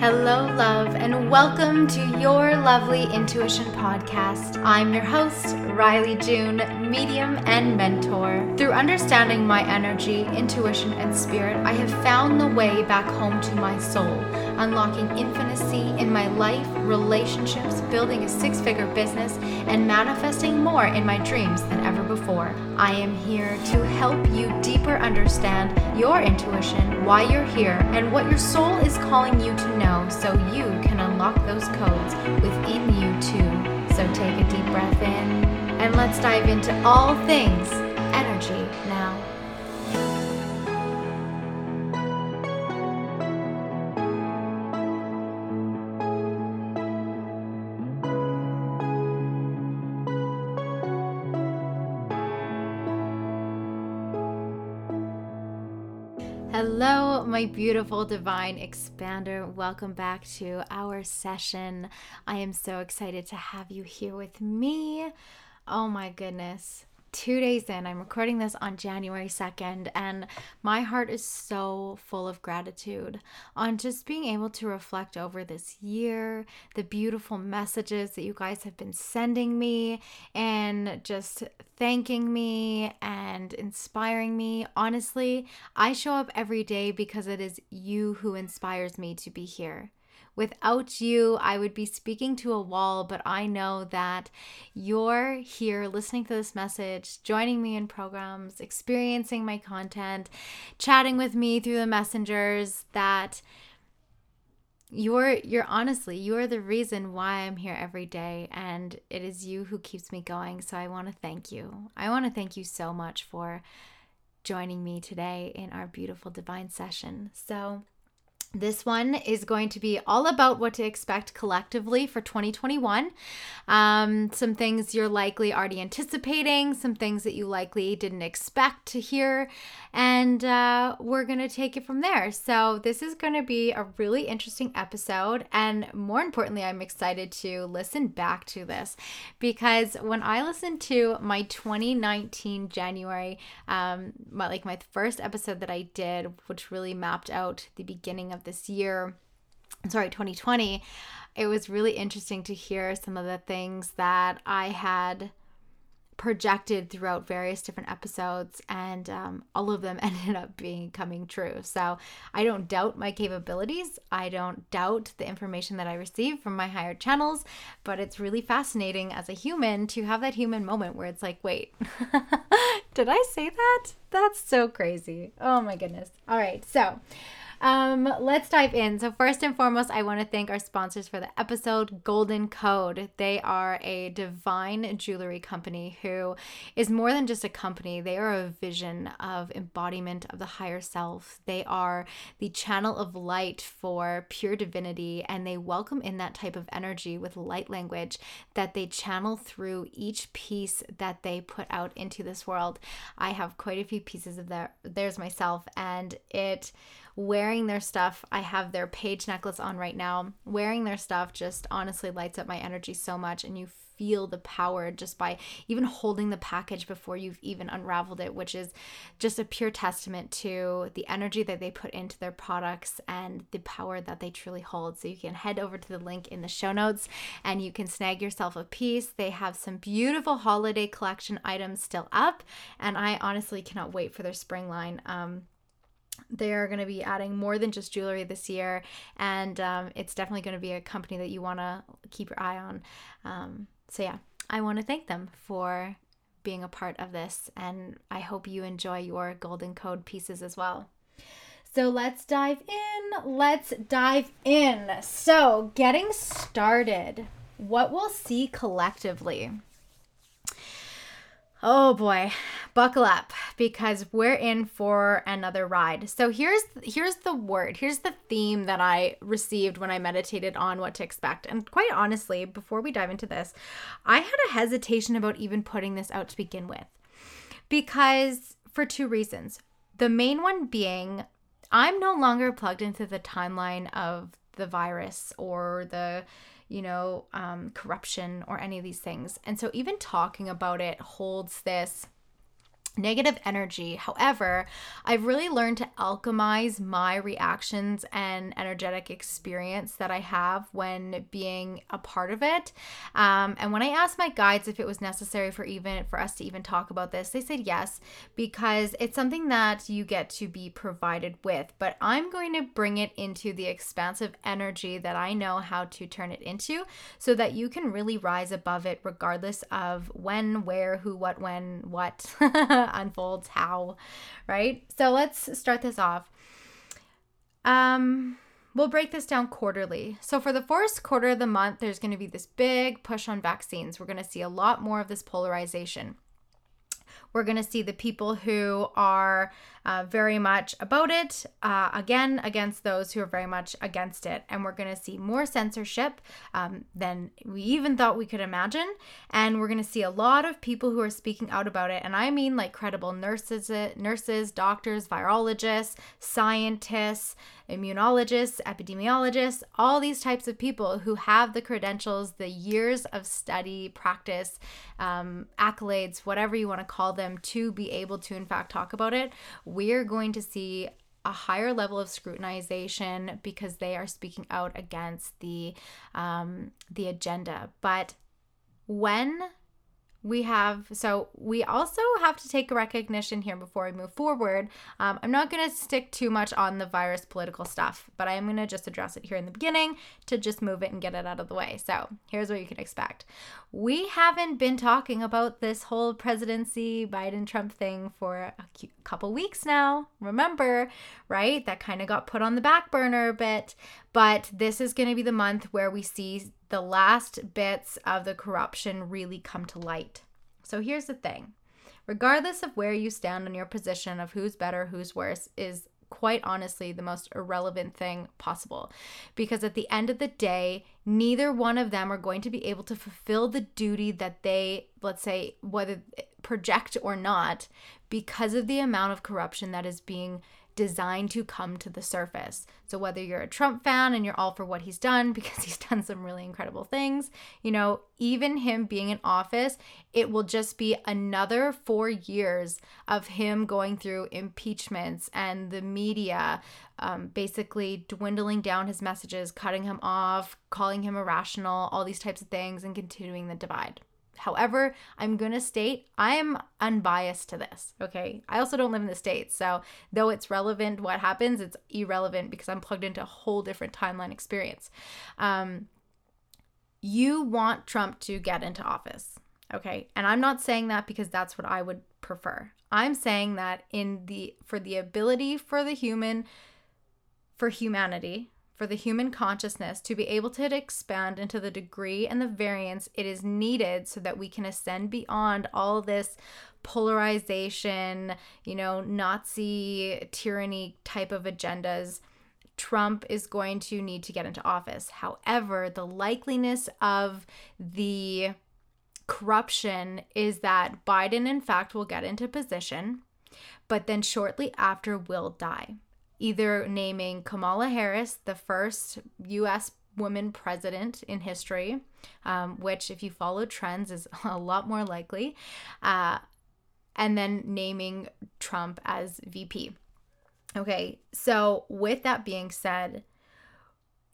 Hello, love, and welcome to your lovely intuition podcast. I'm your host, Rylee June, medium and mentor. Through understanding my energy, intuition, and spirit, I have found the way back home to my soul, unlocking infinity in my life, relationships, building a six figure business, and manifesting more in my dreams than ever before. I am here to help you deeper understand your intuition, why you're here, and what your soul is calling you to know so you can unlock those codes within you too. So take a deep breath in and let's dive into all things energy now. Hello, my beautiful divine expander. Welcome back to our session. I am so excited to have you here with me. Oh my goodness two days in. I'm recording this on January 2nd, and my heart is so full of gratitude on just being able to reflect over this year, the beautiful messages that you guys have been sending me, and just thanking me and inspiring me. Honestly, I show up every day because it is you who inspires me to be here. Without you, I would be speaking to a wall, but I know that you're here listening to this message, joining me in programs, experiencing my content, chatting with me through the messengers that you're you're honestly you're the reason why I'm here every day and it is you who keeps me going so I want to thank you. I want to thank you so much for joining me today in our beautiful divine session. So this one is going to be all about what to expect collectively for 2021. Um, some things you're likely already anticipating, some things that you likely didn't expect to hear, and uh, we're going to take it from there. So, this is going to be a really interesting episode, and more importantly, I'm excited to listen back to this because when I listened to my 2019 January, um, my, like my first episode that I did, which really mapped out the beginning of of this year, sorry, 2020, it was really interesting to hear some of the things that I had projected throughout various different episodes and um, all of them ended up being coming true. So i don't doubt my capabilities. I don't doubt the information that i receive from my higher channels but it's really fascinating as a human to have that human moment where it's like wait did i say that? That's so crazy. Oh my goodness. All right so um, let's dive in. So, first and foremost, I want to thank our sponsors for the episode Golden Code. They are a divine jewelry company who is more than just a company, they are a vision of embodiment of the higher self. They are the channel of light for pure divinity, and they welcome in that type of energy with light language that they channel through each piece that they put out into this world. I have quite a few pieces of their, theirs myself, and it wearing their stuff. I have their page necklace on right now. Wearing their stuff just honestly lights up my energy so much, and you feel the power just by even holding the package before you've even unraveled it, which is just a pure testament to the energy that they put into their products and the power that they truly hold. So you can head over to the link in the show notes and you can snag yourself a piece. They have some beautiful holiday collection items still up, and I honestly cannot wait for their spring line. Um, they are going to be adding more than just jewelry this year, and um, it's definitely going to be a company that you want to keep your eye on. Um, so, yeah, I want to thank them for being a part of this, and I hope you enjoy your golden code pieces as well. So, let's dive in. Let's dive in. So, getting started, what we'll see collectively Oh boy, buckle up because we're in for another ride. So here's here's the word. Here's the theme that I received when I meditated on what to expect. And quite honestly, before we dive into this, I had a hesitation about even putting this out to begin with. Because for two reasons. The main one being I'm no longer plugged into the timeline of the virus or the you know, um, corruption or any of these things. And so even talking about it holds this negative energy. However, I've really learned to alchemize my reactions and energetic experience that I have when being a part of it. Um, and when I asked my guides if it was necessary for even for us to even talk about this, they said yes because it's something that you get to be provided with. But I'm going to bring it into the expansive energy that I know how to turn it into, so that you can really rise above it regardless of when, where, who, what, when, what. unfolds, how, right? So let's start this off. Um, we'll break this down quarterly. So for the first quarter of the month, there's going to be this big push on vaccines. We're going to see a lot more of this polarization. We're going to see the people who are uh, very much about it, uh, again, against those who are very much against it. And we're going to see more censorship um, than we even thought we could imagine. And we're going to see a lot of people who are speaking out about it. And I mean like credible nurses, nurses, doctors, virologists, scientists, immunologists, epidemiologists, all these types of people who have the credentials, the years of study, practice, um, accolades, whatever you want to call them, to be able to, in fact, talk about it. We're going to see a higher level of scrutinization because they are speaking out against the um, the agenda. But when we have so we also have to take a recognition here before we move forward. Um, i'm not going to stick too much on the virus political stuff but i'm going to just address it here in the beginning to just move it and get it out of the way. So here's what you can expect. We haven't been talking about this whole presidency biden trump thing for a couple weeks now remember right? That kind of got put on the back burner a bit but this is going to be the month where we see the last bits of the corruption really come to light. So here's the thing regardless of where you stand on your position of who's better, who's worse, is quite honestly the most irrelevant thing possible. Because at the end of the day, neither one of them are going to be able to fulfill the duty that they, let's say, whether project or not, because of the amount of corruption that is being designed to come to the surface. So whether you're a Trump fan and you're all for what he's done because he's done some really incredible things, you know, even him being in office, it will just be another 4 years of him going through impeachments and the media um, basically dwindling down his messages, cutting him off, calling him irrational, all these types of things and continuing the divide. However, I'm going to state I'm unbiased to this. Okay. I also don't live in the States. So, though it's relevant what happens, it's irrelevant because I'm plugged into a whole different timeline experience. Um, you want Trump to get into office. Okay. And I'm not saying that because that's what I would prefer. I'm saying that in the for the ability for the human for humanity for the human consciousness to be able to expand into the degree and the variance it is needed so that we can ascend beyond all this polarization, you know, Nazi tyranny type of agendas. Trump is going to need to get into office. However, the likeliness of the corruption is that Biden, in fact, will get into position, but then shortly after will die either naming Kamala Harris the first US woman president in history, um, which, if you follow trends, is a lot more likely, uh, and then naming Trump as VP. Okay, so with that being said,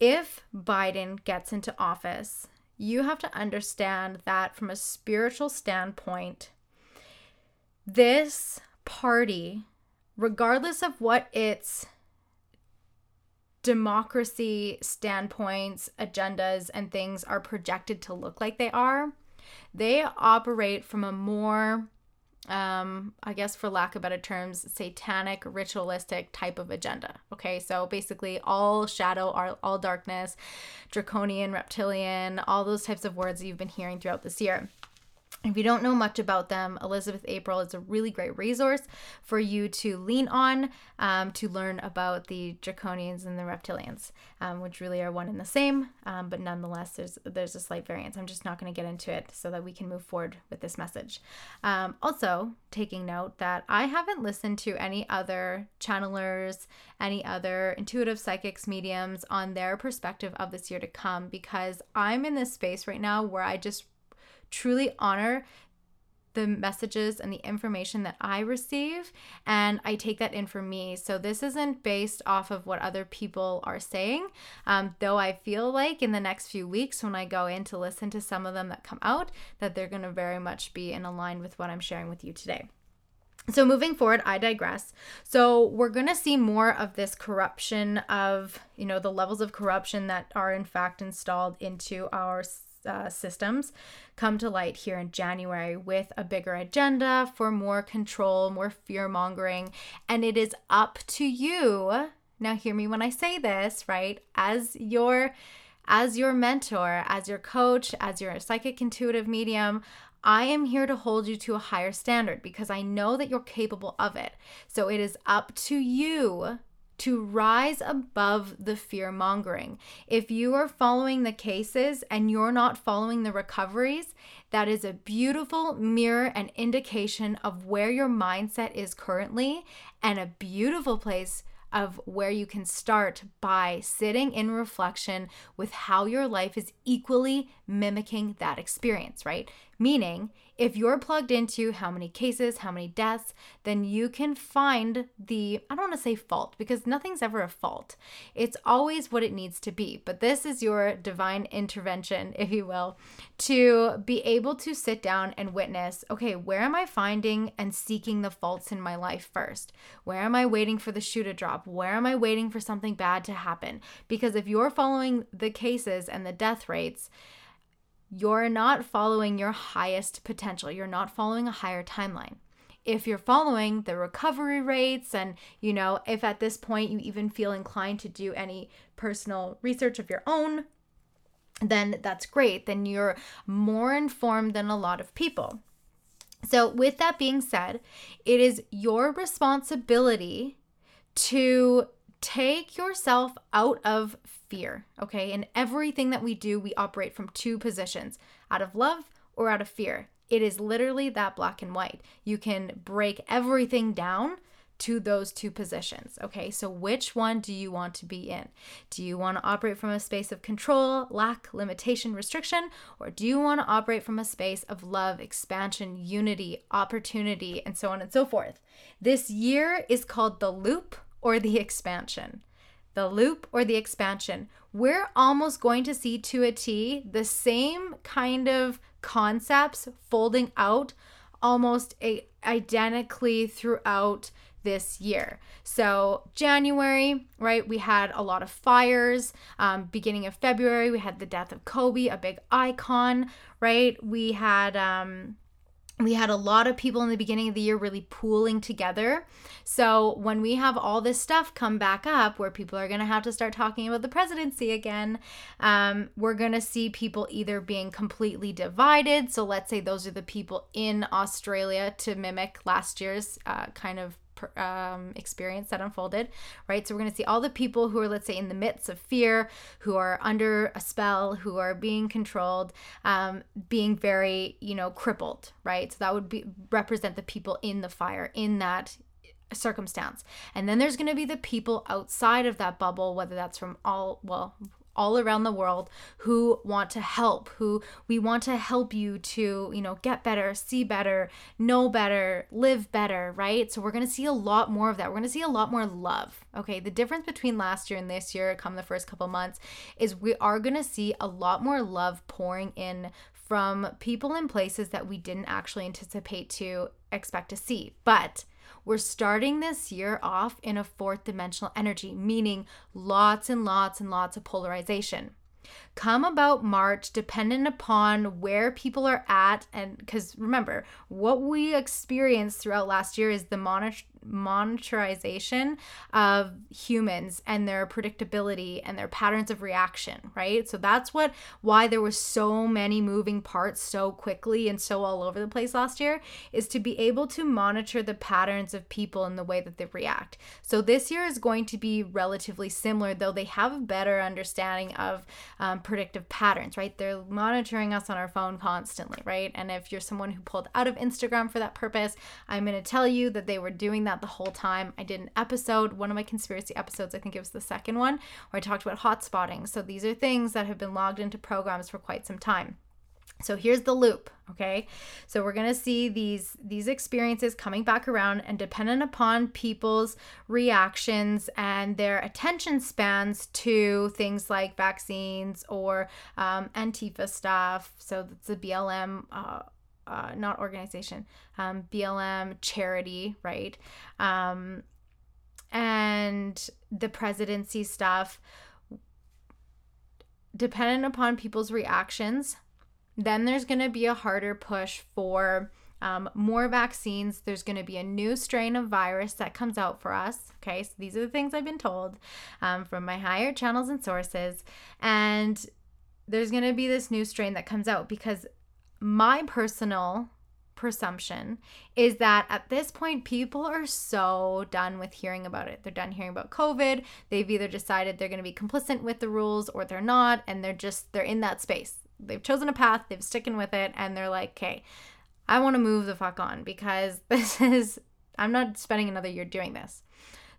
if Biden gets into office, you have to understand that from a spiritual standpoint, this party, regardless of what its democracy standpoints, agendas, and things are projected to look like they are, they operate from a more, um, I guess, for lack of better terms, satanic, ritualistic type of agenda. Okay, so basically all shadow, all, all darkness, draconian, reptilian, all those types of words that you've been hearing throughout this year. If you don't know much about them, Elizabeth April is a really great resource for you to lean on um, to learn about the draconians and the reptilians, um, which really are one and the same, um, but nonetheless, there's there's a slight variance. I'm just not going to get into it so that we can move forward with this message. Um, also, taking note that I haven't listened to any other channelers, any other intuitive psychics, mediums on their perspective of this year to come because I'm in this space right now where I just truly honor the messages and the information that I receive and I take that in for me. So this isn't based off of what other people are saying, um, though I feel like in the next few weeks when I go in to listen to some of them that come out, that they're going to very much be in align with what I'm sharing with you today. So, moving forward, I digress. So, we're going to see more of this corruption of, you know, the levels of corruption that are in fact installed into our uh, systems come to light here in January with a bigger agenda for more control, more fear mongering. And it is up to you. Now, hear me when I say this, right? As your as your mentor, as your coach, as your psychic intuitive medium, I am here to hold you to a higher standard because I know that you're capable of it. So it is up to you to rise above the fear mongering. If you are following the cases and you're not following the recoveries, that is a beautiful mirror and indication of where your mindset is currently and a beautiful place of where you can start by sitting in reflection with how your life is equally mimicking that experience, right? Meaning, if you're plugged into how many cases, how many deaths, then you can find the, I don't want to say fault because nothing's ever a fault. It's always what it needs to be. But this is your divine intervention, if you will, to be able to sit down and witness okay, where am I finding and seeking the faults in my life first? Where am I waiting for the shoe to drop? Where am I waiting for something bad to happen? Because if you're following the cases and the death rates, you're not following your highest potential. You're not following a higher timeline. If you're following the recovery rates, and you know, if at this point you even feel inclined to do any personal research of your own, then that's great. Then you're more informed than a lot of people. So, with that being said, it is your responsibility to take yourself out of fear, okay? In everything that we do, we operate from two positions out of love or out of fear. It is literally that black and white. You can break everything down to those two positions. Okay, so which one do you want to be in? Do you want to operate from a space of control, lack, limitation, restriction, or do you want to operate from a space of love, expansion, unity, opportunity, and so on and so forth? This year is called the loop or the expansion. The loop or the expansion. We're almost going to see to a T the same kind of concepts folding out almost a, identically throughout this year. So, January, right, we had a lot of fires. Um, beginning of February, we had the death of Kobe, a big icon, right? We had, um, we had a lot of people in the beginning of the year really pooling together. So, when we have all this stuff come back up where people are going to have to start talking about the presidency again, um, we're going to see people either being completely divided. So, let's say those are the people in Australia to mimic last year's uh, kind of um, experience that unfolded, right? So we're going to see all the people who are, let's say, in the midst of fear, who are under a spell, who are being controlled, um, being very, you know, crippled, right? So that would be represent the people in the fire in that circumstance. And then there's going to be the people outside of that bubble, whether that's from all, well, all around the world who want to help who we want to help you to you know get better see better know better live better right? So we're going to see a lot more of that. We're going to see a lot more love okay? The difference between last year and this year come the first couple months is we are going to see a lot more love pouring in from people in places that we didn't actually anticipate to expect to see. But we're starting this year off in a fourth dimensional energy, meaning lots and lots and lots of polarization come about March dependent upon where people are at. And because remember, what we experienced throughout last year is the monitor- monetarization of humans and their predictability and their patterns of reaction, right? So that's what why there was so many moving parts so quickly and so all over the place last year is to be able to monitor the patterns of people and the way that they react. So this year is going to be relatively similar, though they have a better understanding of um, predictive patterns, right? They're monitoring us on our phone constantly, right? And if you're someone who pulled out of Instagram for that purpose, I'm going to tell you that they were doing that the whole time. I did an episode, one of my conspiracy episodes, I think it was the second one, where I talked about hot spotting. So these are things that have been logged into programs for quite some time. So here's the loop, okay? So we're going to see these these experiences coming back around and dependent upon people's reactions and their attention spans to things like vaccines or um, Antifa stuff. So it's a BLM uh, uh, not organization, um, BLM charity, right? Um, and the presidency stuff, dependent upon people's reactions, then there's going to be a harder push for um, more vaccines. There's going to be a new strain of virus that comes out for us. Okay, so these are the things I've been told um, from my higher channels and sources. And there's going to be this new strain that comes out because my personal presumption is that at this point people are so done with hearing about it. They're done hearing about COVID. They've either decided they're going to be complicit with the rules or they're not and they're just they're in that space. They've chosen a path, they've sticking with it and they're like, "Okay, I want to move the fuck on because this is I'm not spending another year doing this."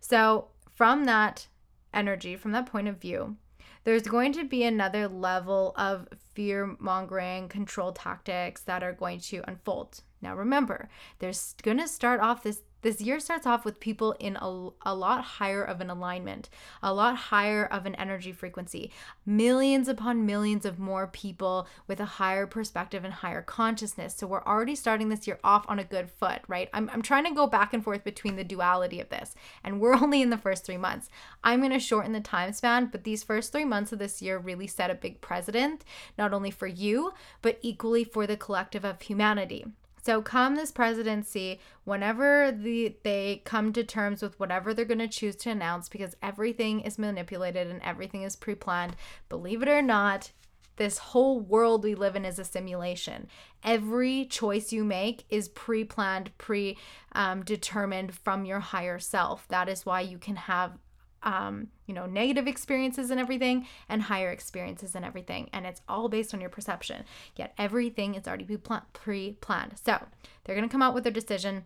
So, from that energy, from that point of view, there's going to be another level of fear mongering control tactics that are going to unfold. Now remember, there's going to start off this this year starts off with people in a, a lot higher of an alignment, a lot higher of an energy frequency, millions upon millions of more people with a higher perspective and higher consciousness. So we're already starting this year off on a good foot, right? I'm, I'm trying to go back and forth between the duality of this, and we're only in the first three months. I'm going to shorten the time span, but these first three months of this year really set a big precedent, not only for you, but equally for the collective of humanity. So come this presidency, whenever the they come to terms with whatever they're going to choose to announce because everything is manipulated and everything is pre-planned, believe it or not, this whole world we live in is a simulation. Every choice you make is pre planned, pre um, determined from your higher self. That is why you can have um, you know, negative experiences and everything, and higher experiences and everything. And it's all based on your perception. Yet everything is already pre planned. So they're going to come out with their decision.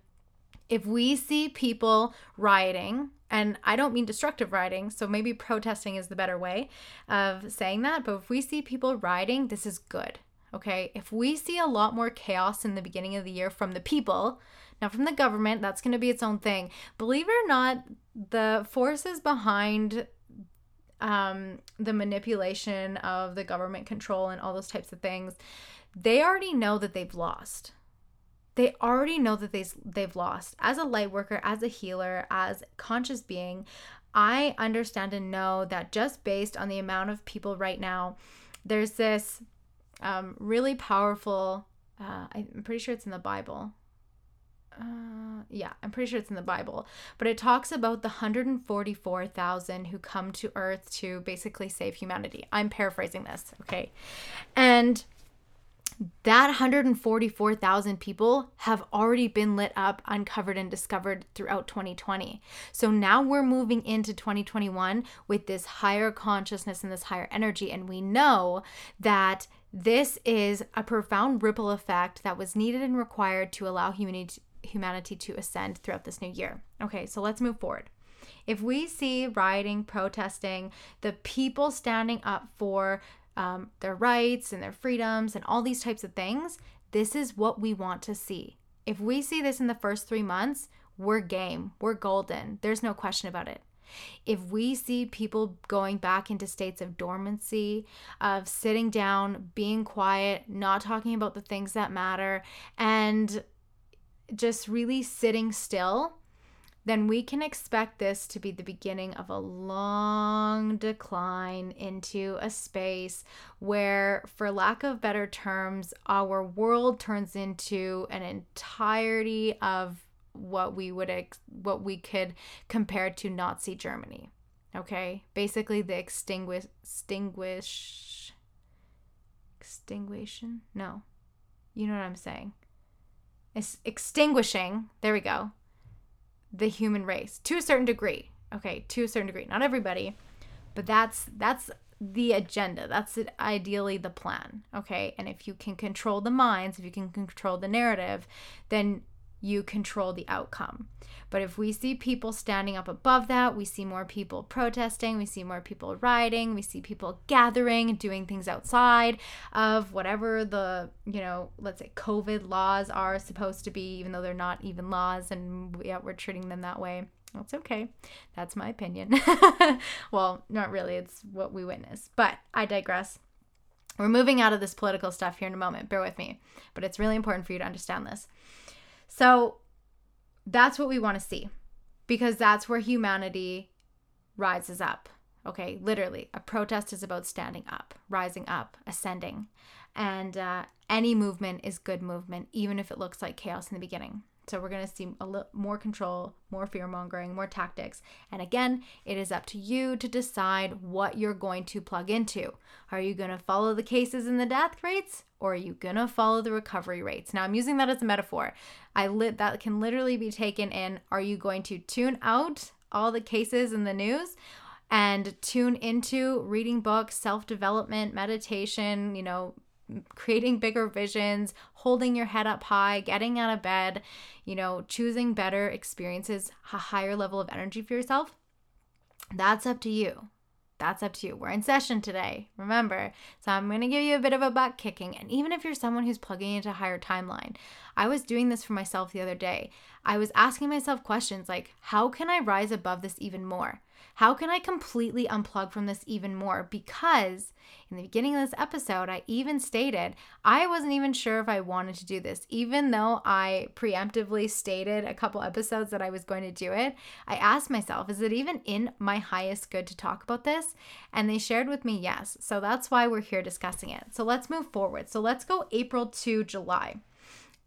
If we see people rioting, and I don't mean destructive rioting, so maybe protesting is the better way of saying that, but if we see people rioting, this is good. Okay. If we see a lot more chaos in the beginning of the year from the people, not from the government. That's going to be its own thing. Believe it or not, the forces behind um, the manipulation of the government control and all those types of things, they already know that they've lost. They already know that they, they've lost. As a light worker, as a healer, as conscious being, I understand and know that just based on the amount of people right now, there's this um, really powerful, uh, I'm pretty sure it's in the Bible uh, yeah, I'm pretty sure it's in the Bible, but it talks about the 144,000 who come to Earth to basically save humanity. I'm paraphrasing this, okay? And that 144,000 people have already been lit up, uncovered, and discovered throughout 2020. So now we're moving into 2021 with this higher consciousness and this higher energy. And we know that this is a profound ripple effect that was needed and required to allow humanity humanity to ascend throughout this new year. Okay, so let's move forward. If we see rioting, protesting, the people standing up for um, their rights and their freedoms and all these types of things, this is what we want to see. If we see this in the first three months, we're game, we're golden. There's no question about it. If we see people going back into states of dormancy, of sitting down, being quiet, not talking about the things that matter, and just really sitting still, then we can expect this to be the beginning of a long decline into a space where, for lack of better terms, our world turns into an entirety of what we would ex- what we could compare to Nazi Germany. Okay, basically the extinguish extinguish extinguishing. No, you know what I'm saying is extinguishing, there we go, the human race to a certain degree. Okay, to a certain degree. Not everybody, but that's that's the agenda. That's it, ideally the plan. Okay? And if you can control the minds, if you can control the narrative, then you control the outcome. But if we see people standing up above that, we see more people protesting, we see more people rioting, we see people gathering, doing things outside of whatever the, you know, let's say COVID laws are supposed to be, even though they're not even laws and yeah, we're treating them that way. That's okay. That's my opinion. well, not really. It's what we witness. But I digress. We're moving out of this political stuff here in a moment. Bear with me. But it's really important for you to understand this. So, that's what we want to see because that's where humanity rises up. Okay, literally, a protest is about standing up, rising up, ascending. And uh, any movement is good movement, even if it looks like chaos in the beginning. So we're going to see a little more control, more fear mongering, more tactics. And again, it is up to you to decide what you're going to plug into. Are you going to follow the cases and the death rates or are you to follow the recovery rates? Now I'm using that as a metaphor. I lit that can literally be taken in are you going to tune out all the cases in the news and tune into reading books, self-development, meditation, you know, creating bigger visions, holding your head up high, getting out of bed, you know, choosing better experiences, a higher level of energy for yourself, that's up to you. That's up to you. We're in session today, remember. So I'm going to give you a bit of a butt kicking. And even if you're someone who's plugging into a higher timeline, I was doing this for myself the other day. I was asking myself questions like, how can I rise above this even more? How can I completely unplug from this even more? Because in the beginning of this episode, I even stated I wasn't even sure if I wanted to do this. Even though I preemptively stated a couple episodes that I was going to do it, I asked myself, is it even in my highest good to talk about this? And they shared with me yes. So that's why we're here discussing it. So let's move forward. So let's go April to July.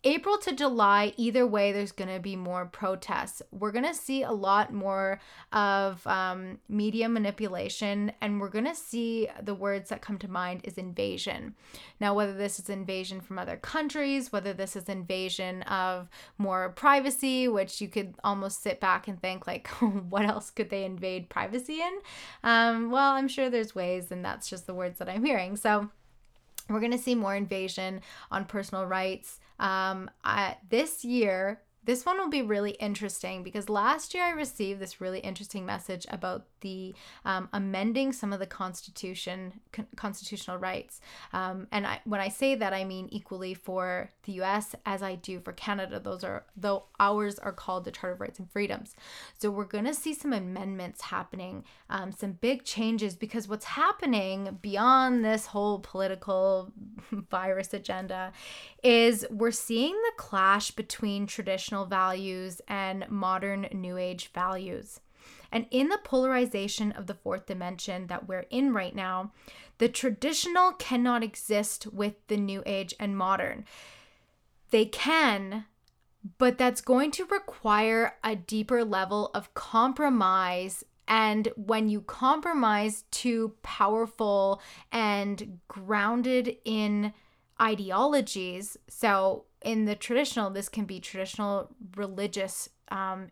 April to July, either way, there's going to be more protests. We're going to see a lot more of um, media manipulation, and we're going to see the words that come to mind is invasion. Now, whether this is invasion from other countries, whether this is invasion of more privacy, which you could almost sit back and think, like, what else could they invade privacy in? Um, well, I'm sure there's ways, and that's just the words that I'm hearing. So, we're going to see more invasion on personal rights. Um, I, this year, this one will be really interesting because last year I received this really interesting message about the um, amending some of the constitution con- constitutional rights. Um, and I, when I say that, I mean equally for the U.S. as I do for Canada. Those are though ours are called the Charter of Rights and Freedoms. So we're going to see some amendments happening, um, some big changes because what's happening beyond this whole political virus agenda is we're seeing the clash between traditional values and modern new age values. And in the polarization of the fourth dimension that we're in right now, the traditional cannot exist with the new age and modern. They can, but that's going to require a deeper level of compromise and when you compromise too powerful and grounded in ideologies. So, in the traditional, this can be traditional religious um,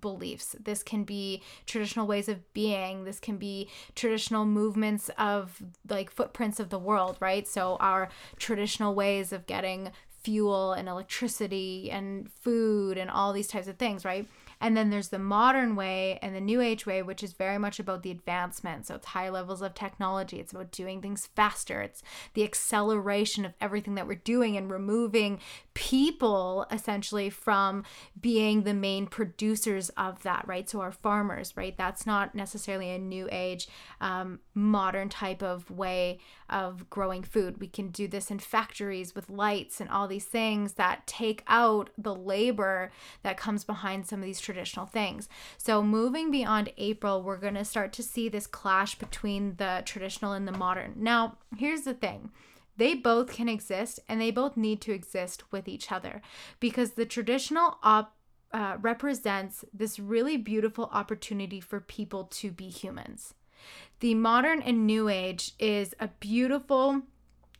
beliefs. This can be traditional ways of being. This can be traditional movements of like footprints of the world, right? So, our traditional ways of getting fuel and electricity and food and all these types of things, right? And then there's the modern way and the new age way, which is very much about the advancement. So it's high levels of technology, it's about doing things faster, it's the acceleration of everything that we're doing and removing people essentially from being the main producers of that, right? So our farmers, right? That's not necessarily a new age, um, modern type of way of growing food. We can do this in factories with lights and all these things that take out the labor that comes behind some of these traditional things. So, moving beyond April, we're going to start to see this clash between the traditional and the modern. Now, here's the thing they both can exist and they both need to exist with each other because the traditional op- uh, represents this really beautiful opportunity for people to be humans. The modern and new age is a beautiful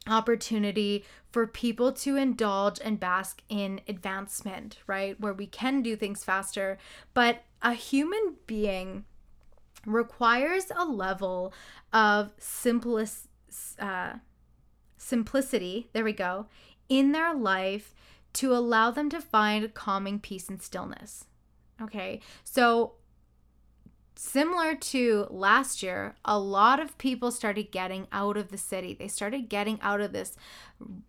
opportunity for people to indulge and bask in advancement, right? Where we can do things faster, but a human being requires a level of simplest uh, simplicity, there we go, in their life to allow them to find calming peace and stillness. Okay, so similar to last year, a lot of people started getting out of the city. They started getting out of this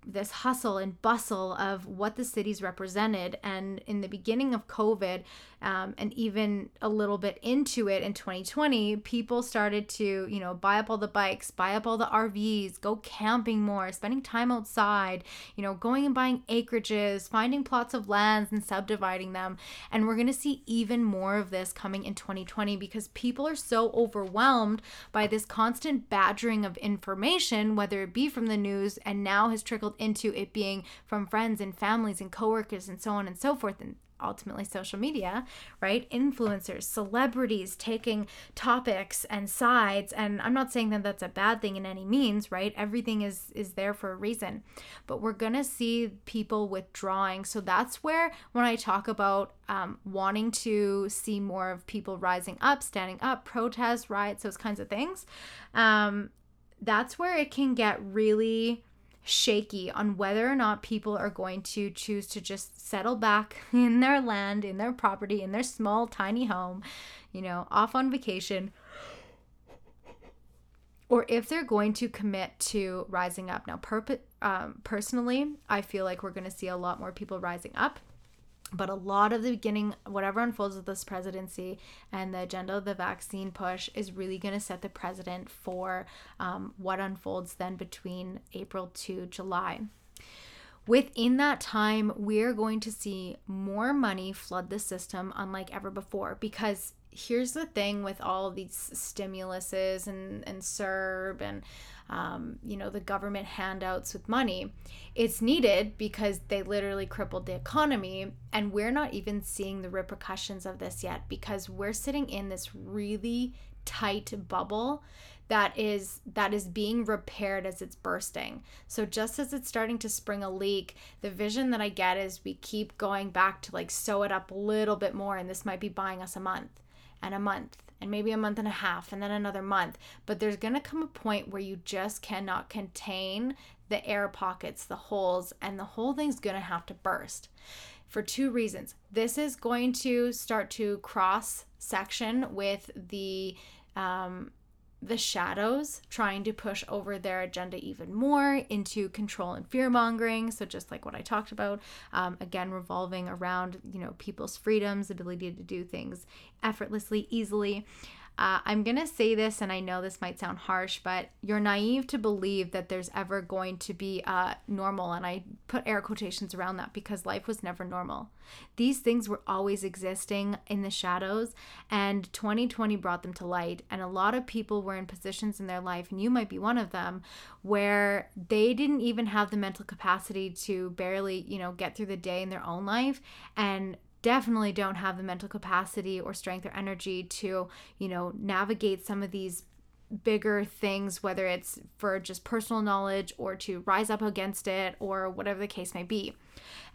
this hustle and bustle of what the cities represented. And in the beginning of COVID, um, and even a little bit into it in 2020, people started to, you know, buy up all the bikes, buy up all the RVs, go camping more, spending time outside, you know, going and buying acreages, finding plots of lands and subdividing them. And we're going to see even more of this coming in 2020 because people are so overwhelmed by this constant badgering of information, whether it be from the news and now has trickled into it being from friends and families and coworkers and so on and so forth. And ultimately social media, right? Influencers, celebrities taking topics and sides and I'm not saying that that's a bad thing in any means, right? Everything is is there for a reason. But we're going to see people withdrawing. So that's where when I talk about um, wanting to see more of people rising up, standing up, protests, riots, those kinds of things, um, that's where it can get really shaky on whether or not people are going to choose to just settle back in their land, in their property, in their small, tiny home, you know, off on vacation, or if they're going to commit to rising up. Now, um, personally, I feel like we're going to see a lot more people rising up but a lot of the beginning, whatever unfolds with this presidency and the agenda of the vaccine push is really going to set the precedent for um, what unfolds then between April to July. Within that time, we're going to see more money flood the system unlike ever before because here's the thing with all these stimuluses and, and CERB and um, you know, the government handouts with money. It's needed because they literally crippled the economy. And we're not even seeing the repercussions of this yet because we're sitting in this really tight bubble that is that is being repaired as it's bursting. So just as it's starting to spring a leak, the vision that I get is we keep going back to like sew it up a little bit more and this might be buying us a month and a month and maybe a month and a half and then another month. But there's going to come a point where you just cannot contain the air pockets, the holes, and the whole thing's going to have to burst for two reasons. This is going to start to cross section with the um, the shadows trying to push over their agenda even more into control and fear mongering so just like what i talked about um, again revolving around you know people's freedoms ability to do things effortlessly easily uh, I'm going to say this, and I know this might sound harsh, but you're naive to believe that there's ever going to be uh, normal. And I put air quotations around that because life was never normal. These things were always existing in the shadows, and 2020 brought them to light. And a lot of people were in positions in their life, and you might be one of them, where they didn't even have the mental capacity to barely, you know, get through the day in their own life. And definitely don't have the mental capacity or strength or energy to, you know, navigate some of these bigger things, whether it's for just personal knowledge or to rise up against it or whatever the case may be.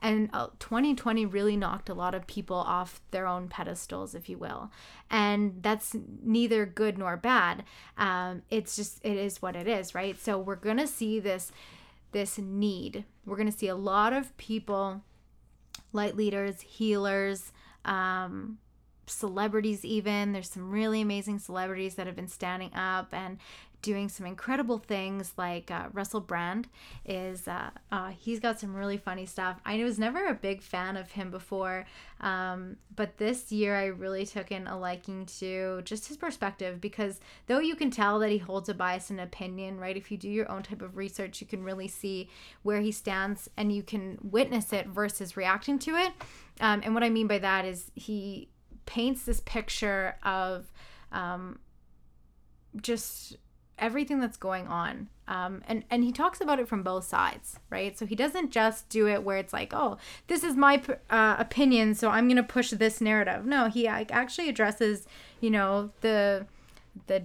And uh, 2020 really knocked a lot of people off their own pedestals, if you will. And that's neither good nor bad. Um, it's just, it is what it is, right? So we're going to see this this need. We're going to see a lot of people light leaders, healers, um, celebrities, even. There's some really amazing celebrities that have been standing up and doing some incredible things like uh, Russell Brand is uh, uh, he's got some really funny stuff. I was never a big fan of him before, um, but this year I really took in a liking to just his perspective because though you can tell that he holds a bias and opinion, right? If you do your own type of research, you can really see where he stands and you can witness it versus reacting to it. Um, and what I mean by that is he paints this picture of um, just everything that's going on. Um, and and he talks about it from both sides, right? So he doesn't just do it where it's like, oh, this is my uh, opinion, so I'm gonna push this narrative. No, he actually addresses, you know, the the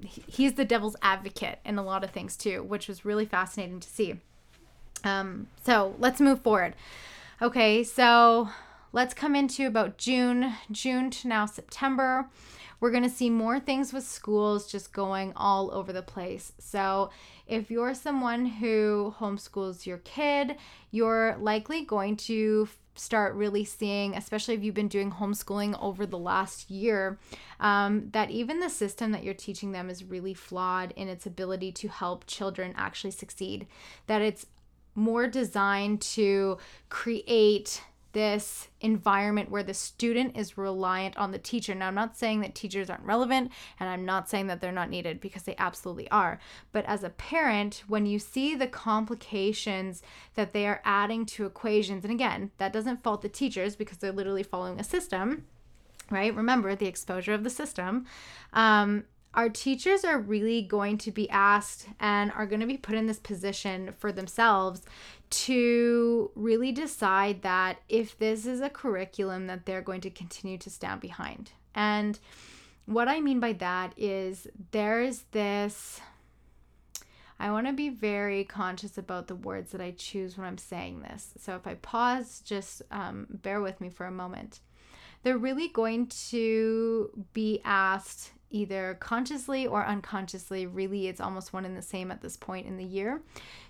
he's the devil's advocate in a lot of things too, which was really fascinating to see. Um, so let's move forward. Okay, so let's come into about June, June to now September. We're going to see more things with schools just going all over the place. So, if you're someone who homeschools your kid, you're likely going to start really seeing, especially if you've been doing homeschooling over the last year, um, that even the system that you're teaching them is really flawed in its ability to help children actually succeed. That it's more designed to create this environment where the student is reliant on the teacher. Now, I'm not saying that teachers aren't relevant and I'm not saying that they're not needed because they absolutely are. But as a parent, when you see the complications that they are adding to equations, and again, that doesn't fault the teachers because they're literally following a system. Right? Remember the exposure of the system. Um, our teachers are really going to be asked and are going to be put in this position for themselves to really decide that if this is a curriculum that they're going to continue to stand behind. And what I mean by that is there's this. I want to be very conscious about the words that I choose when I'm saying this. So if I pause, just um, bear with me for a moment. They're really going to be asked either consciously or unconsciously, really, it's almost one and the same at this point in the year,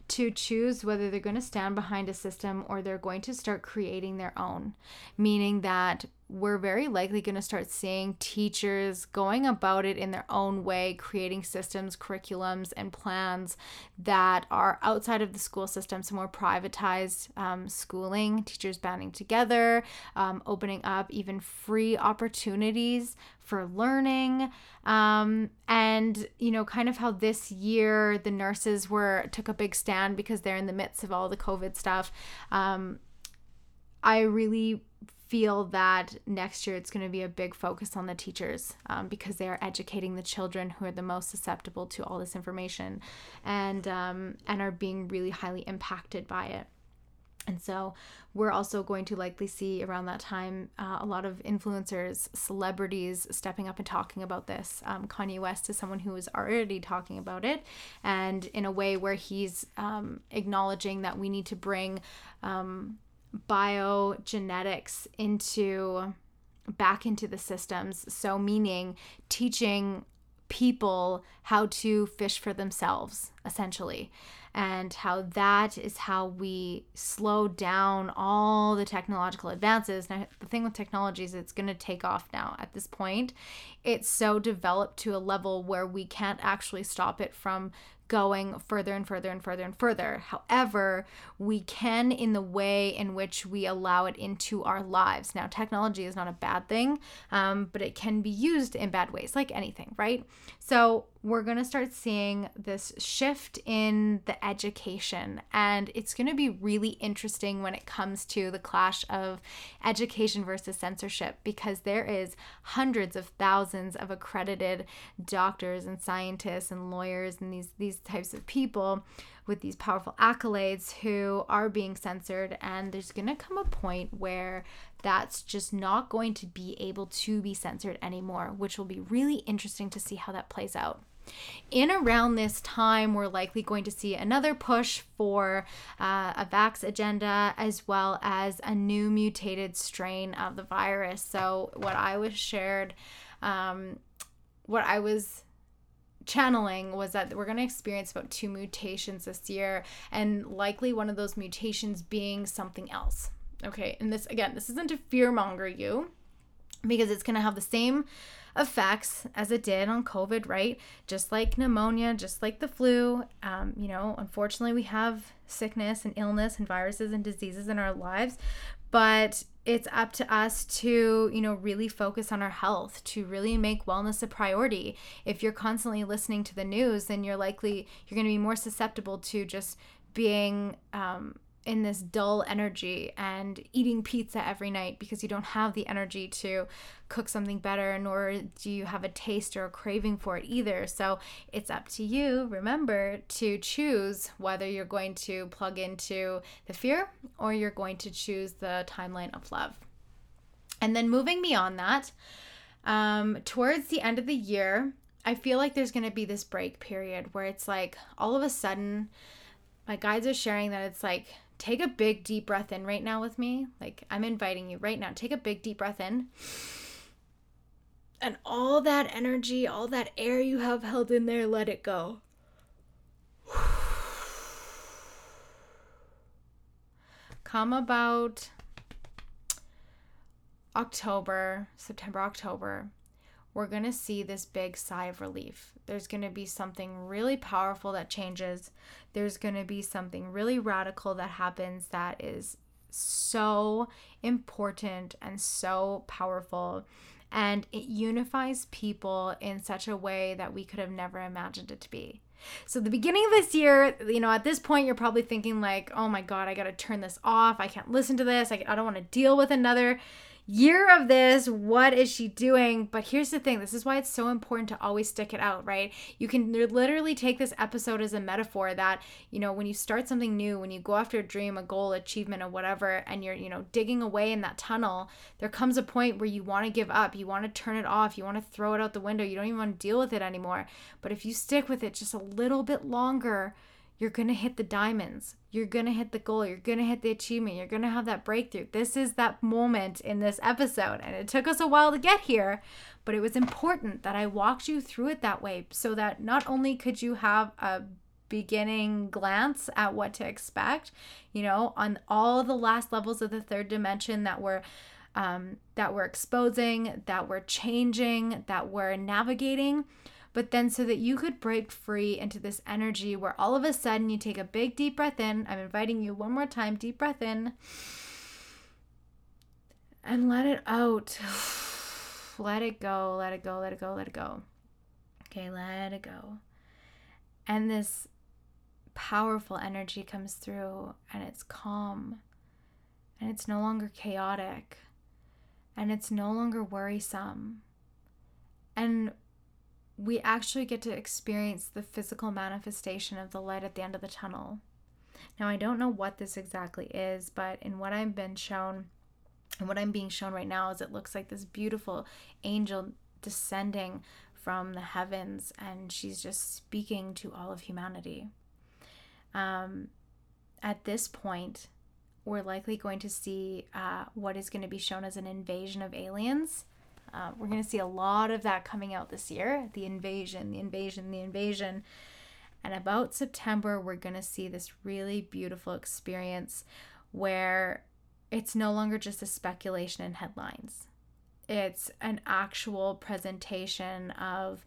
to choose whether they're going to stand behind a system or they're going to start creating their own. Meaning that we're very likely going to start seeing teachers going about it in their own way, creating systems, curriculums, and plans that are outside of the school system, some more privatized um, schooling, teachers banding together, um, opening up even free opportunities for learning. Um, and, you know, kind of how this year the nurses were took a big stand because they're in the midst of all the COVID stuff. Um, I really feel that next year it's going to be a big focus on the teachers um, because they are educating the children who are the most susceptible to all this information and um, and are being really highly impacted by it and so we're also going to likely see around that time uh, a lot of influencers, celebrities stepping up and talking about this. Um, Kanye West is someone who is already talking about it, and in a way where he's um, acknowledging that we need to bring um, biogenetics into back into the systems. So, meaning teaching people how to fish for themselves, essentially, and how that is how we slow down all the technological advances. Now, the thing with technology is it's going to take off now. At this point, it's so developed to a level where we can't actually stop it from going further and further and further and further. However, we can in the way in which we allow it into our lives. Now, technology is not a bad thing, um, but it can be used in bad ways, like anything, right? So, we're going to start seeing this shift in the education. And it's going to be really interesting when it comes to the clash of education versus censorship because there is hundreds of thousands of accredited doctors and scientists and lawyers and these, these types of people with these powerful accolades who are being censored. And there's going to come a point where that's just not going to be able to be censored anymore, which will be really interesting to see how that plays out. In around this time, we're likely going to see another push for uh, a vax agenda as well as a new mutated strain of the virus. So, what I was shared, um, what I was channeling was that we're going to experience about two mutations this year, and likely one of those mutations being something else. Okay, and this again, this isn't to fear monger you because it's going to have the same effects as it did on COVID, right? Just like pneumonia, just like the flu. Um, you know, unfortunately, we have sickness and illness and viruses and diseases in our lives, but it's up to us to, you know, really focus on our health, to really make wellness a priority. If you're constantly listening to the news, then you're likely you're going to be more susceptible to just being um, in this dull energy and eating pizza every night because you don't have the energy to cook something better, nor do you have a taste or a craving for it either. So it's up to you, remember, to choose whether you're going to plug into the fear or you're going to choose the timeline of love. And then moving beyond that, um, towards the end of the year, I feel like there's going to be this break period where it's like all of a sudden, my guides are sharing that it's like take a big deep breath in right now with me. Like I'm inviting you right now. Take a big deep breath in. And all that energy, all that air you have held in there, let it go. Come about October, September, October, we're going to see this big sigh of relief. There's going to be something really powerful that changes. There's going to be something really radical that happens that is so important and so powerful. And it unifies people in such a way that we could have never imagined it to be. So, the beginning of this year, you know, at this point, you're probably thinking, like, oh my God, I got to turn this off. I can't listen to this. I, I don't want to deal with another year of this. What is she doing? But here's the thing this is why it's so important to always stick it out, right? You can literally take this episode as a metaphor that, you know, when you start something new, when you go after a dream, a goal, achievement, or whatever, and you're, you know, digging away in that tunnel, there comes a point where you want to give up. You want to turn it off. You want to throw it out the window. You don't even want to deal with it anymore. But if you stick with it just a little bit longer, you're going to hit the diamonds. You're going to hit the goal. You're going to hit the achievement. You're going to have that breakthrough. This is that moment in this episode. And it took us a while to get here, but it was important that I walked you through it that way so that not only could you have a beginning glance at what to expect, you know, on all the last levels of the third dimension that were um, that we're exposing, that we're changing, that we're navigating but then so that you could break free into this energy where all of a sudden you take a big deep breath in. I'm inviting you one more time, deep breath in, and let it out. let it go, let it go, let it go, let it go. Okay, let it go. And this powerful energy comes through and it's calm and it's no longer chaotic and it's no longer worrisome. And we actually get to experience the physical manifestation of the light at the end of the tunnel. Now, I don't know what this exactly is, but in what I've been shown, and what I'm being shown right now is it looks like this beautiful angel descending from the heavens, and she's just speaking to all of humanity. Um, at this point, we're likely going to see uh, what is going to be shown as an invasion of aliens uh, we're going to see a lot of that coming out this year the invasion, the invasion, the invasion. And about September, we're going to see this really beautiful experience where it's no longer just a speculation in headlines. It's an actual presentation of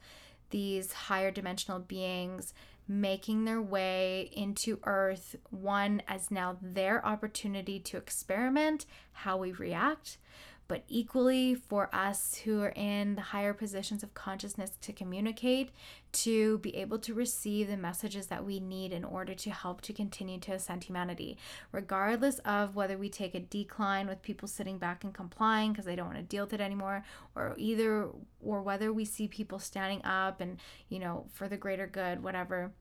these higher dimensional beings making their way into Earth, one as now their opportunity to experiment how we react, but equally for us who are in the higher positions of consciousness to communicate, to be able to receive the messages that we need in order to help to continue to ascend humanity, regardless of whether we take a decline with people sitting back and complying because they don't want to deal with it anymore, or either, or whether we see people standing up and, you know, for the greater good, whatever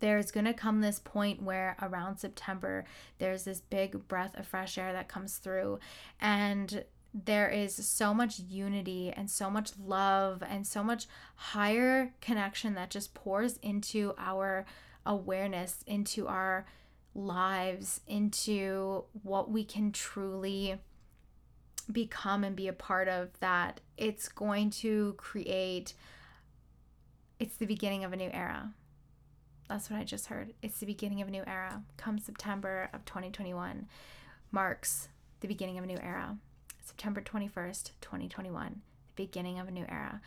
there's going to come this point where around September, there's this big breath of fresh air that comes through. And there is so much unity and so much love and so much higher connection that just pours into our awareness, into our lives, into what we can truly become and be a part of that it's going to create it's the beginning of a new era that's what I just heard. It's the beginning of a new era. Come September of 2021 marks the beginning of a new era. September 21st, 2021, the beginning of a new era.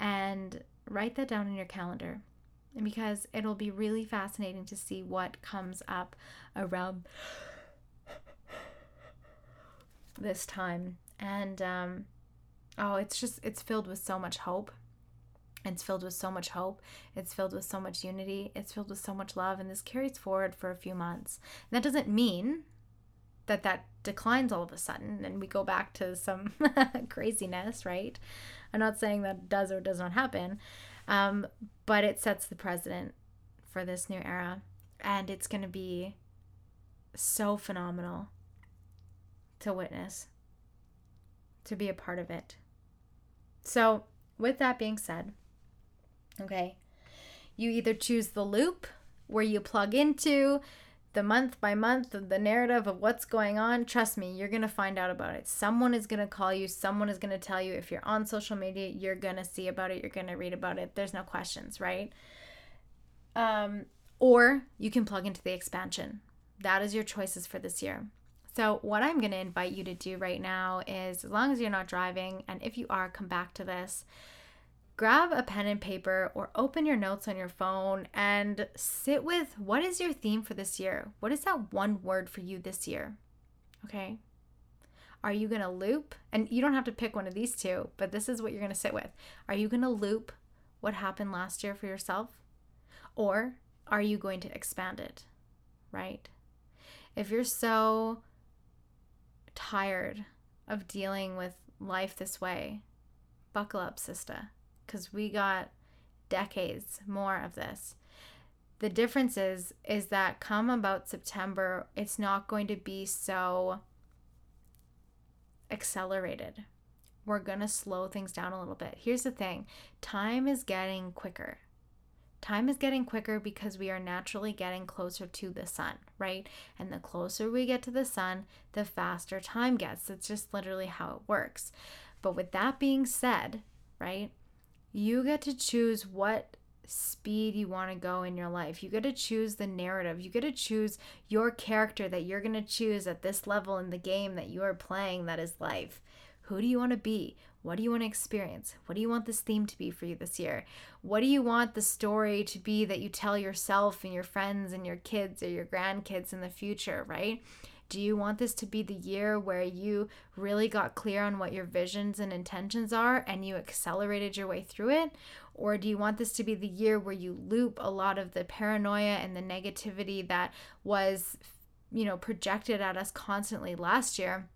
And write that down in your calendar because it'll be really fascinating to see what comes up around this time. And um, oh, it's just, it's filled with so much hope it's filled with so much hope. It's filled with so much unity. It's filled with so much love. And this carries forward for a few months. And that doesn't mean that that declines all of a sudden and we go back to some craziness, right? I'm not saying that does or does not happen, um, but it sets the precedent for this new era. And it's going to be so phenomenal to witness, to be a part of it. So, with that being said, Okay. You either choose the loop where you plug into the month by month, the narrative of what's going on, trust me, you're going to find out about it. Someone is going to call you, someone is going to tell you. If you're on social media, you're going to see about it, you're going to read about it. There's no questions, right? Um, or you can plug into the expansion. That is your choices for this year. So, what I'm going to invite you to do right now is as long as you're not driving, and if you are, come back to this grab a pen and paper or open your notes on your phone and sit with what is your theme for this year? What is that one word for you this year? Okay. Are you going to loop? And you don't have to pick one of these two, but this is what you're going to sit with. Are you going to loop what happened last year for yourself? Or are you going to expand it? Right? If you're so tired of dealing with life this way, buckle up, sister because we got decades more of this. The difference is is that come about September, it's not going to be so accelerated. We're going to slow things down a little bit. Here's the thing time is getting quicker. Time is getting quicker because we are naturally getting closer to the sun, right? And the closer we get to the sun, the faster time gets. It's just literally how it works. But with that being said, right, you get to choose what speed you want to go in your life. You get to choose the narrative. You get to choose your character that you're going to choose at this level in the game that you are playing that is life. Who do you want to be? What do you want to experience? What do you want this theme to be for you this year? What do you want the story to be that you tell yourself and your friends and your kids or your grandkids in the future, right? Do you want this to be the year where you really got clear on what your visions and intentions are and you accelerated your way through it? Or do you want this to be the year where you loop a lot of the paranoia and the negativity that was, you know, projected at us constantly last year?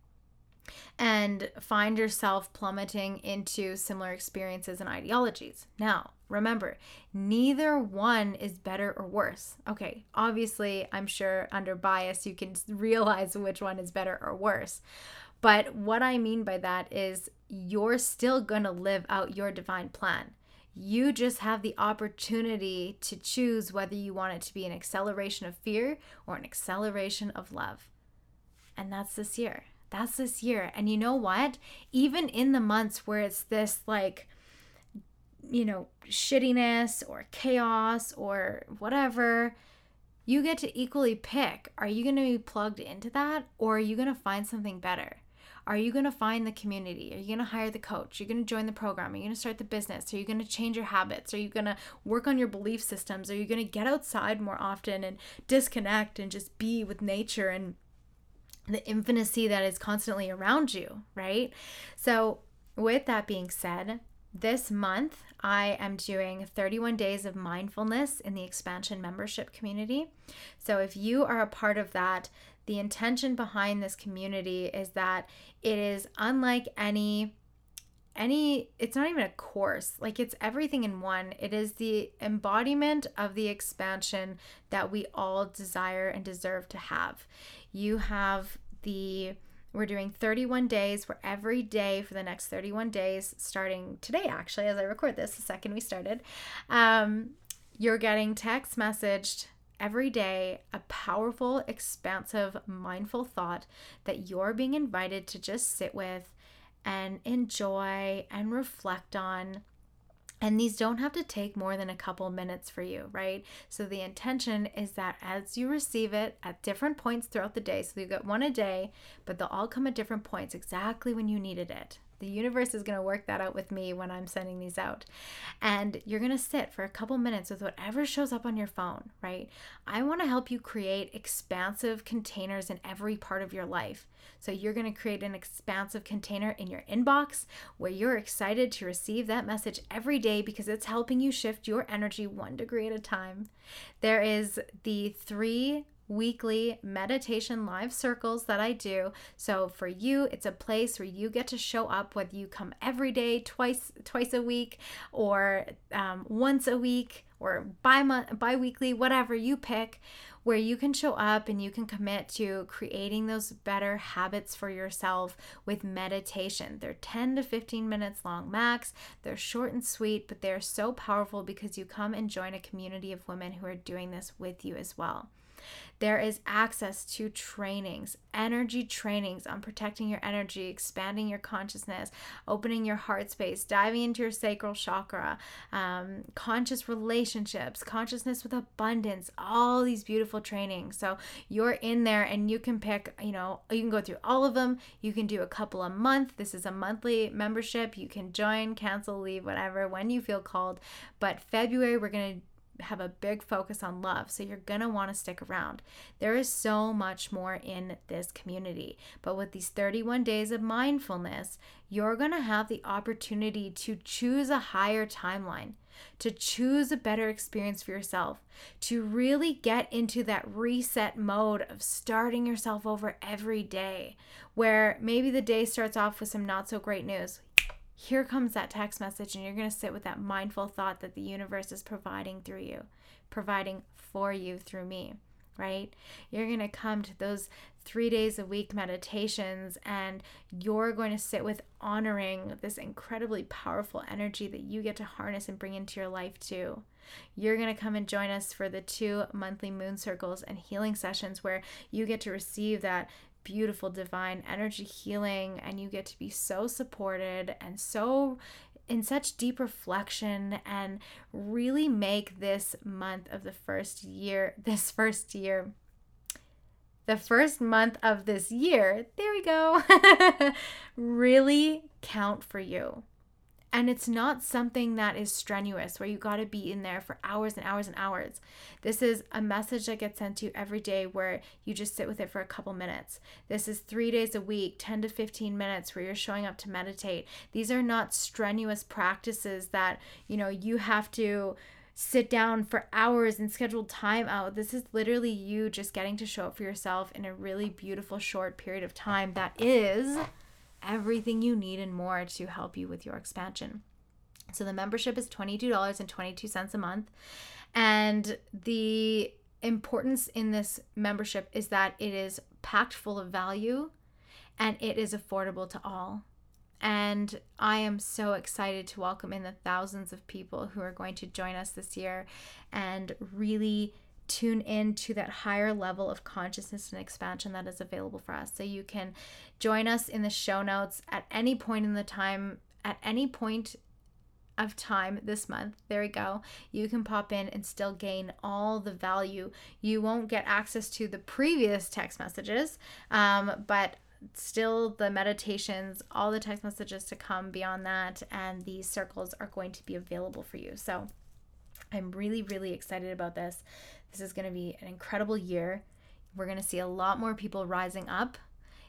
and find yourself plummeting into similar experiences and ideologies. Now, remember, neither one is better or worse. Okay, obviously, I'm sure under bias you can realize which one is better or worse. But what I mean by that is you're still going to live out your divine plan. You just have the opportunity to choose whether you want it to be an acceleration of fear or an acceleration of love. And that's this year. That's this year. And you know what? Even in the months where it's this like, you know, shittiness or chaos or whatever, you get to equally pick. Are you going to be plugged into that or are you going to find something better? Are you going to find the community? Are you going to hire the coach? Are you going to join the program? Are you going to start the business? Are you going to change your habits? Are you going to work on your belief systems? Are you going to get outside more often and disconnect and just be with nature and the infinity that is constantly around you, right? So, with that being said, this month I am doing 31 days of mindfulness in the expansion membership community. So, if you are a part of that, the intention behind this community is that it is unlike any any it's not even a course like it's everything in one it is the embodiment of the expansion that we all desire and deserve to have you have the we're doing 31 days where every day for the next 31 days starting today actually as i record this the second we started. Um, you're getting text messaged every day a powerful expansive mindful thought that you're being invited to just sit with and enjoy and reflect on and these don't have to take more than a couple minutes for you, right? So the intention is that as you receive it at different points throughout the day, so you get one a day, but they'll all come at different points exactly when you needed it. The universe is going to work that out with me when I'm sending these out. And you're going to sit for a couple minutes with whatever shows up on your phone, right? I want to help you create expansive containers in every part of your life. So you're going to create an expansive container in your inbox where you're excited to receive that message every day because it's helping you shift your energy one degree at a time. There is the three weekly meditation live circles that I do. So for you, it's a place where you get to show up whether you come every day, twice twice a week, or um, once a week, or bi bi-weekly, whatever you pick, where you can show up and you can commit to creating those better habits for yourself with meditation. They're 10 to 15 minutes long max. They're short and sweet, but they're so powerful because you come and join a community of women who are doing this with you as well. There is access to trainings, energy trainings on protecting your energy, expanding your consciousness, opening your heart space, diving into your sacral chakra, um, conscious relationships, consciousness with abundance, all these beautiful trainings. So you're in there and you can pick, you know, you can go through all of them. You can do a couple a month. This is a monthly membership. You can join, cancel, leave, whatever, when you feel called. But February, we're going to have a big focus on love. So you're going to want to stick around. There is so much more in this community. But with these 31 days of mindfulness, you're going to have the opportunity to choose a higher timeline, to choose a better experience for yourself, to really get into that reset mode of starting yourself over every day, where maybe the day starts off with some not so great news here comes that text message, and you're going to sit with that mindful thought that the universe is providing through you, providing for you through me, right? You're going to come to those three days a week meditations, and you're going to sit with honoring this incredibly powerful energy that you get to harness and bring into your life too. You're going to come and join us for the two monthly moon circles and healing sessions where you get to receive that beautiful divine energy healing and you get to be so supported and so in such deep reflection and really make this month of the first year this first year the first month of this year there we go really count for you and it's not something that is strenuous where you got to be in there for hours and hours and hours. This is a message that gets sent to you every day where you just sit with it for a couple minutes. This is three days a week, 10 to 15 minutes where you're showing up to meditate. These are not strenuous practices that, you know, you have to sit down for hours and schedule time out. This is literally you just getting to show up for yourself in a really beautiful short period of time that is everything you need and more to help you with your expansion. So the membership is $22.22 a month. And the importance in this membership is that it is packed full of value and it is affordable to all. And I am so excited to welcome in the thousands of people who are going to join us this year and really tune in to that higher level of consciousness and expansion that is available for us. So you can join us in the show notes at any point in the time, at any point of time this month. There we go. You can pop in and still gain all the value. You won't get access to the previous text messages, um, but still the meditations, all the text messages to come beyond that, and these circles are going to be available for you. So I'm really, really excited about this. This is going to be an incredible year. We're going to see a lot more people rising up.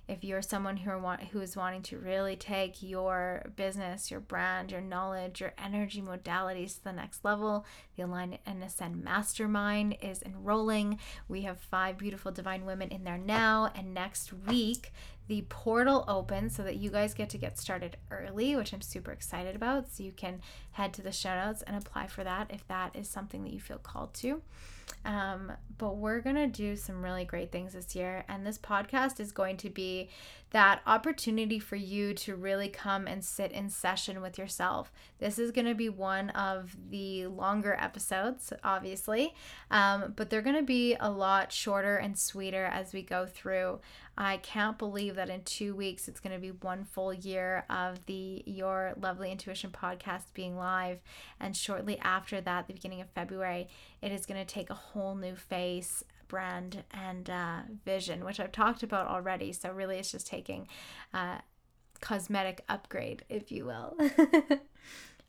If you're someone who, want, who is wanting to really take your business, your brand, your knowledge, your energy modalities to the next level, the Align and Ascend Mastermind is enrolling. We have five beautiful divine women in there now. And next week, the portal opens so that you guys get to get started early, which I'm super excited about. So you can head to the show notes and apply for that if that is something that you feel called to. Um, but we're going to do some really great things this year. And this podcast is going to be that opportunity for you to really come and sit in session with yourself. This is going to be one of the longer episodes, obviously, um, but they're going to be a lot shorter and sweeter as we go through. I can't believe that in two weeks it's going to be one full year of the Your Lovely Intuition podcast being live. And shortly after that, the beginning of February, it is going to take a whole new face brand and uh, vision, which I've talked about already. So, really, it's just taking a cosmetic upgrade, if you will.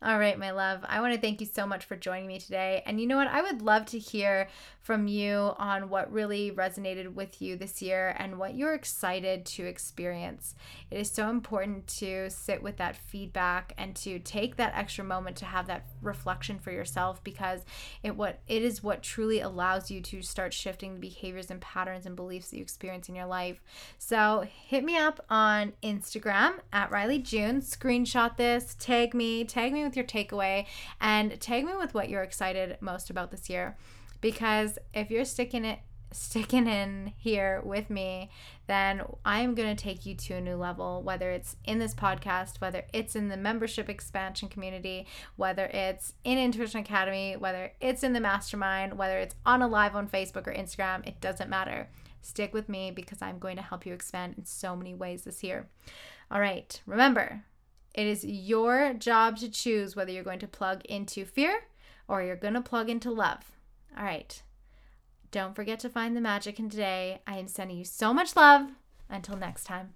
All right, my love. I want to thank you so much for joining me today. And you know what? I would love to hear from you on what really resonated with you this year and what you're excited to experience. It is so important to sit with that feedback and to take that extra moment to have that reflection for yourself because it what it is what truly allows you to start shifting the behaviors and patterns and beliefs that you experience in your life. So hit me up on Instagram at Rylee June. Screenshot this, tag me, tag me with your takeaway, and tag me with what you're excited most about this year because if you're sticking it sticking in here with me, then I'm going to take you to a new level, whether it's in this podcast, whether it's in the membership expansion community, whether it's in Intuition Academy, whether it's in the mastermind, whether it's on a live on Facebook or Instagram, it doesn't matter. Stick with me because I'm going to help you expand in so many ways this year. All right, remember, it is your job to choose whether you're going to plug into fear or you're going to plug into love. All right. Don't forget to find the magic in today. I am sending you so much love. Until next time.